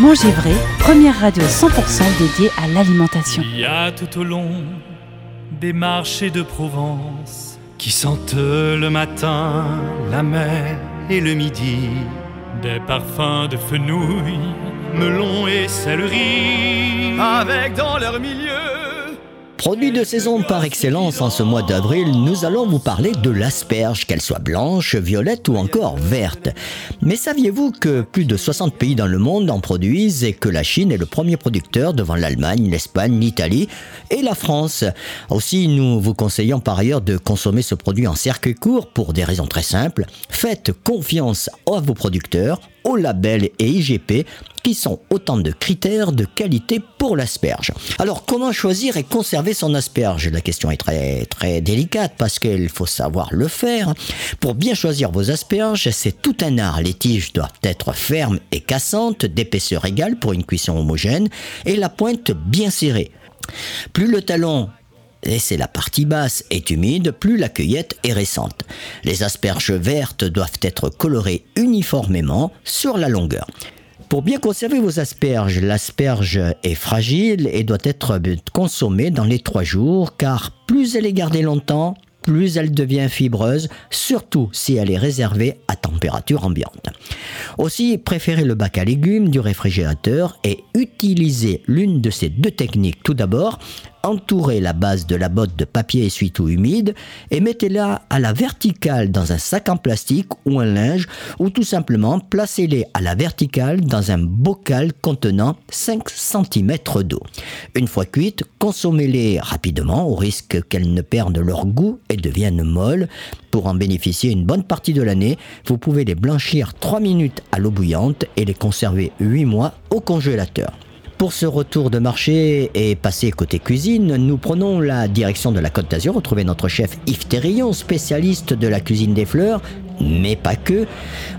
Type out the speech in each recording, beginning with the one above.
Manger vrai, première radio 100% dédiée à l'alimentation. Il y a tout au long des marchés de Provence qui sentent le matin, la mer et le midi. Des parfums de fenouil, melon et céleri, avec dans leur milieu Produit de saison par excellence en ce mois d'avril, nous allons vous parler de l'asperge, qu'elle soit blanche, violette ou encore verte. Mais saviez-vous que plus de 60 pays dans le monde en produisent et que la Chine est le premier producteur devant l'Allemagne, l'Espagne, l'Italie et la France? Aussi, nous vous conseillons par ailleurs de consommer ce produit en circuit court pour des raisons très simples. Faites confiance à vos producteurs, au label et IGP qui sont autant de critères de qualité pour l'asperge. Alors comment choisir et conserver son asperge? La question est très très délicate parce qu'il faut savoir le faire. Pour bien choisir vos asperges, c'est tout un art. Les tiges doivent être fermes et cassantes, d'épaisseur égale pour une cuisson homogène et la pointe bien serrée. Plus le talon et c'est la partie basse, est humide, plus la cueillette est récente. Les asperges vertes doivent être colorées uniformément sur la longueur. Pour bien conserver vos asperges, l'asperge est fragile et doit être consommée dans les trois jours car plus elle est gardée longtemps, plus elle devient fibreuse, surtout si elle est réservée à température ambiante. Aussi, préférez le bac à légumes du réfrigérateur et utilisez l'une de ces deux techniques. Tout d'abord, entourez la base de la botte de papier essuie-tout humide et mettez-la à la verticale dans un sac en plastique ou un linge ou tout simplement placez-les à la verticale dans un bocal contenant 5 cm d'eau. Une fois cuites, consommez-les rapidement au risque qu'elles ne perdent leur goût et deviennent molles. Pour en bénéficier une bonne partie de l'année, vous pouvez les blanchir 3 minutes à l'eau bouillante et les conserver 8 mois au congélateur. Pour ce retour de marché et passer côté cuisine, nous prenons la direction de la Côte d'Azur, retrouver notre chef Yves Terrillon, spécialiste de la cuisine des fleurs, mais pas que.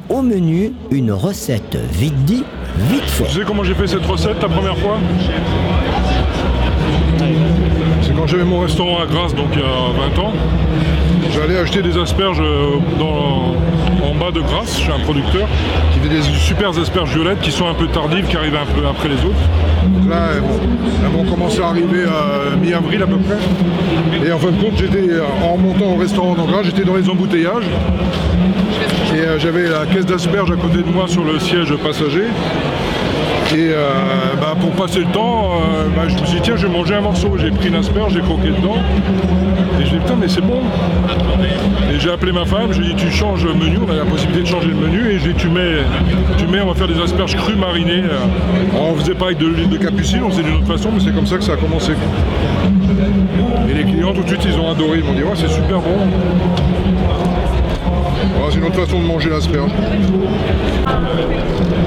Au menu, une recette vite dit, vite fait. Tu sais comment j'ai fait cette recette la première fois? C'est quand j'avais mon restaurant à Grasse, donc il y a 20 ans. J'allais acheter des asperges euh, en bas de Grasse, chez un producteur, qui fait des super asperges violettes qui sont un peu tardives, qui arrivent un peu après les autres. Donc là, elles vont, commencer à arriver à mi-avril à peu près. Et en fin de compte, j'étais en montant au restaurant d'Angras, j'étais dans les embouteillages. Et euh, j'avais la caisse d'asperges à côté de moi sur le siège passager. Et euh, bah, pour passer le temps, euh, bah, je me suis dit tiens je vais manger un morceau. J'ai pris une asperge, j'ai croqué dedans. Et je dit putain mais c'est bon. Et j'ai appelé ma femme, je lui ai dit tu changes le menu, on a la possibilité de changer le menu. Et j'ai dit tu mets, tu mets, on va faire des asperges crues marinées. On faisait pas avec de l'huile de capucine, on faisait d'une autre façon, mais c'est comme ça que ça a commencé. Et les clients tout de suite ils ont adoré, ils m'ont dit ouais c'est super bon. C'est une autre façon de manger l'asperge.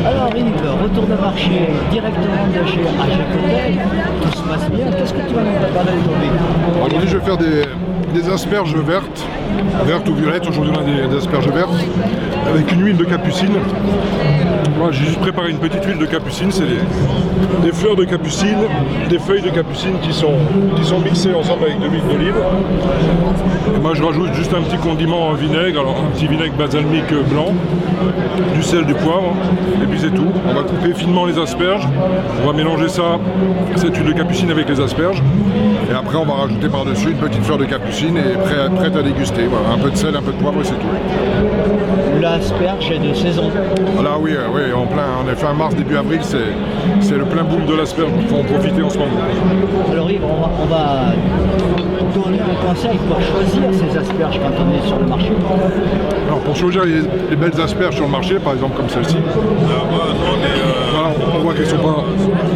Alors Yves, retour de marché directement de chez Hotel. Tout se passe bien. Qu'est-ce que tu vas nous préparer aujourd'hui? Aujourd'hui, je vais faire des, des asperges vertes, vertes ou violettes. Aujourd'hui, on a des, asperges vertes avec une huile de capucine. Moi, j'ai juste préparé une petite huile de capucine. C'est des, fleurs de capucine, des feuilles de capucine qui sont, qui sont mixées ensemble avec de l'huile d'olive. Et moi, je rajoute juste un petit condiment en vinaigre, alors un petit vinaigre balsamique blanc, du sel, du poivre, et puis c'est tout. On va couper finement les asperges. On va mélanger ça, cette huile de capucine avec les asperges. Et après, on va rajouter par-dessus une petite fleur de capucine et prête, à déguster. Un peu de sel, un peu de poivre et c'est tout. L'asperge est de saison. Voilà, oui, euh, oui, en plein, en mars, début avril, c'est le plein boom de l'asperge. Il faut en profiter en ce moment. Alors Yves, on va, donner un conseil pour choisir ces asperges quand on est sur le marché. Alors pour choisir les, belles asperges sur le marché, par exemple comme celle-ci, voilà, on voit qu'elles sont pas,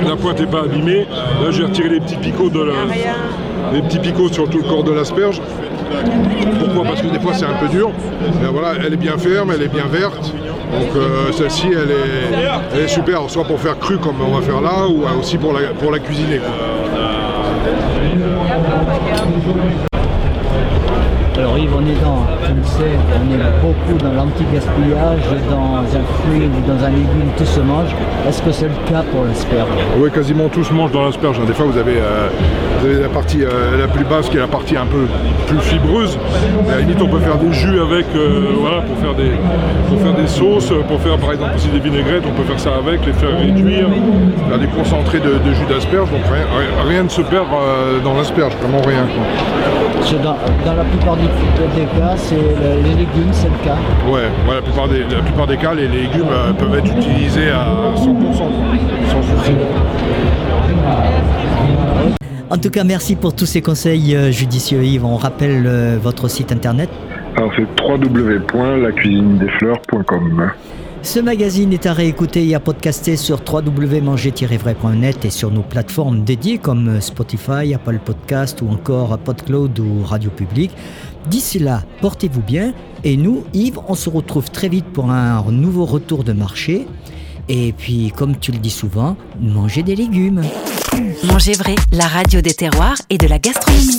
la pointe n'est pas abîmée. Là, j'ai retiré les petits picots de la, des petits picots sur tout le corps de l'asperge. Pourquoi? Parce que des fois c'est un peu dur. voilà, elle est bien ferme, elle est bien verte. Donc euh, celle-ci elle est, super, soit pour faire cru comme on va faire là, ou aussi pour la, pour la cuisiner. On est dans, tu le sais, on est beaucoup dans l'anti-gaspillage, dans un fruit ou dans un légume, tout se mange. Est-ce que c'est le cas pour l'asperge Oui, quasiment tout se mange dans l'asperge. Des fois, vous avez, euh, vous avez la partie euh, la plus basse qui est la partie un peu plus fibreuse. à la limite, on peut faire des jus avec, euh, voilà, pour faire, des, pour faire des sauces, pour faire par exemple aussi des vinaigrettes, on peut faire ça avec, les faire réduire, faire des concentrés de, jus d'asperge. Donc rien, rien, ne se perd dans l'asperge, vraiment rien. Dans, dans, la plupart des, cas, c'est les légumes, c'est le cas. Ouais, la, plupart des, la plupart des cas, les légumes peuvent être utilisés à 100%, sans souci. En tout cas, merci pour tous ces conseils euh, judicieux, Yves. On rappelle euh, votre site internet. Alors, c'est www.lacuisinedesfleurs.com. Ce magazine est à réécouter et à podcaster sur www.manger-vrai.net et sur nos plateformes dédiées comme Spotify, Apple Podcast ou encore PodCloud ou Radio Public. D'ici là, portez-vous bien et nous, Yves, on se retrouve très vite pour un nouveau retour de marché. Et puis, comme tu le dis souvent, mangez des légumes. Manger vrai, la radio des terroirs et de la gastronomie.